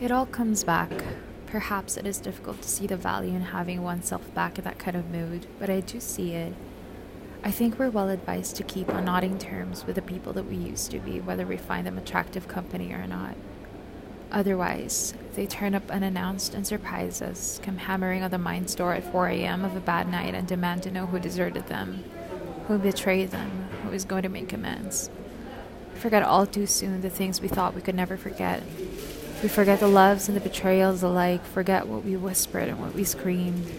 It all comes back. Perhaps it is difficult to see the value in having oneself back in that kind of mood, but I do see it. I think we're well advised to keep on nodding terms with the people that we used to be, whether we find them attractive company or not. Otherwise, they turn up unannounced and surprise us, come hammering on the mine's door at 4 a.m. of a bad night and demand to know who deserted them, who betrayed them, who is going to make amends. Forget all too soon the things we thought we could never forget. We forget the loves and the betrayals alike, forget what we whispered and what we screamed,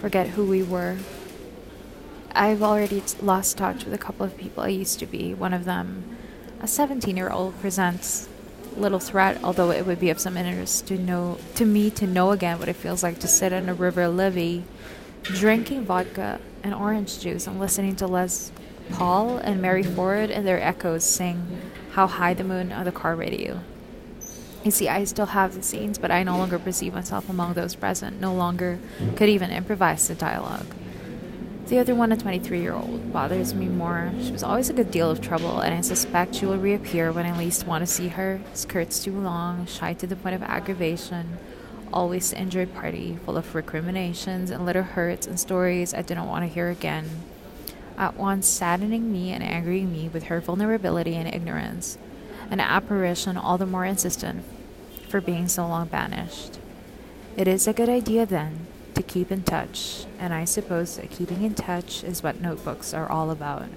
forget who we were. I've already lost touch with a couple of people I used to be. One of them, a 17 year old, presents little threat, although it would be of some interest to know to me to know again what it feels like to sit in a river levee, drinking vodka and orange juice and listening to Les Paul and Mary Ford and their echoes sing How High the Moon on the car radio. You see, I still have the scenes, but I no longer perceive myself among those present, no longer could even improvise the dialogue. The other one, a 23 year old, bothers me more. She was always a good deal of trouble, and I suspect she will reappear when I least want to see her. Skirts too long, shy to the point of aggravation, always the injury party, full of recriminations and little hurts and stories I didn't want to hear again. At once saddening me and angering me with her vulnerability and ignorance, an apparition all the more insistent for being so long banished. It is a good idea, then, to keep in touch, and I suppose that keeping in touch is what notebooks are all about.